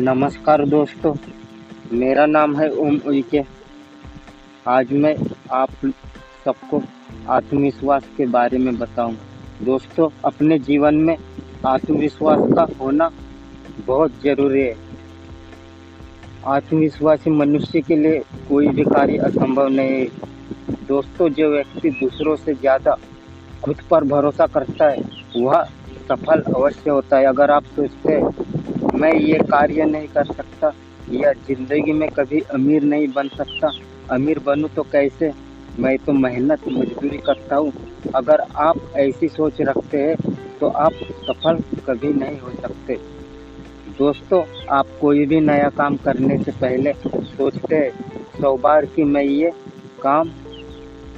नमस्कार दोस्तों, मेरा नाम है ओम उइके। आज मैं आप सबको आत्मविश्वास के बारे में बताऊँगा दोस्तों, अपने जीवन में आत्मविश्वास का होना बहुत ज़रूरी है। आत्मविश्वासी मनुष्य के लिए कोई भी कार्य असंभव नहीं है। दोस्तों, जो व्यक्ति दूसरों से ज़्यादा खुद पर भरोसा करता है, वह सफल अवश्य होता है। अगर आप सोचते हैं मैं ये कार्य नहीं कर सकता, या ज़िंदगी में कभी अमीर नहीं बन सकता। अमीर बनूँ तो कैसे? मैं तो मेहनत, मजदूरी करता हूँ। अगर आप ऐसी सोच रखते हैं तो आप सफल कभी नहीं हो सकते। दोस्तों, आप कोई भी नया काम करने से पहले सोचते हैं, सौ बार कि मैं ये काम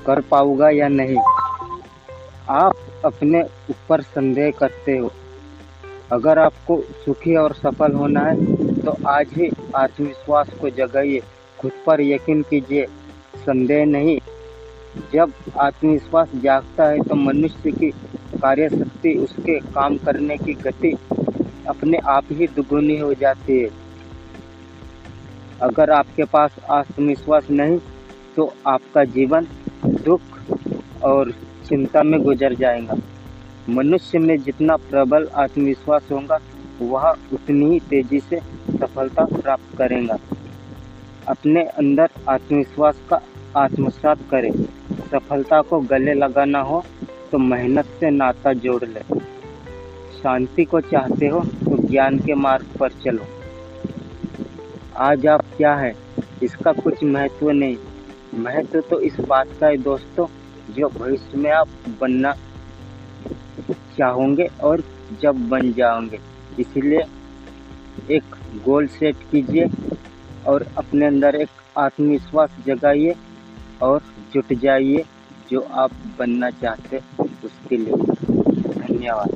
कर पाऊँगा या नहीं। आप अपने ऊपर संदेह करते हो। अगर आपको सुखी और सफल होना है तो आज ही आत्मविश्वास को जगाइए। खुद पर यकीन कीजिए, संदेह नहीं। जब आत्मविश्वास जागता है तो मनुष्य की कार्यशक्ति, उसके काम करने की गति अपने आप ही दुगुनी हो जाती है। अगर आपके पास आत्मविश्वास नहीं तो आपका जीवन दुख और चिंता में गुजर जाएगा। मनुष्य में जितना प्रबल आत्मविश्वास होगा, वह उतनी ही तेज़ी से सफलता प्राप्त करेगा। अपने अंदर आत्मविश्वास का आत्मसात करें। सफलता को गले लगाना हो तो मेहनत से नाता जोड़ ले। शांति को चाहते हो तो ज्ञान के मार्ग पर चलो। आज आप क्या है, इसका कुछ महत्व नहीं। महत्व तो इस बात का है, दोस्तों, जो भविष्य में आप बनना चाहोगे और जब बन जाओगे इसलिए एक गोल सेट कीजिए और अपने अंदर एक आत्मविश्वास जगाइए और जुट जाइए जो आप बनना चाहते उसके लिए। धन्यवाद।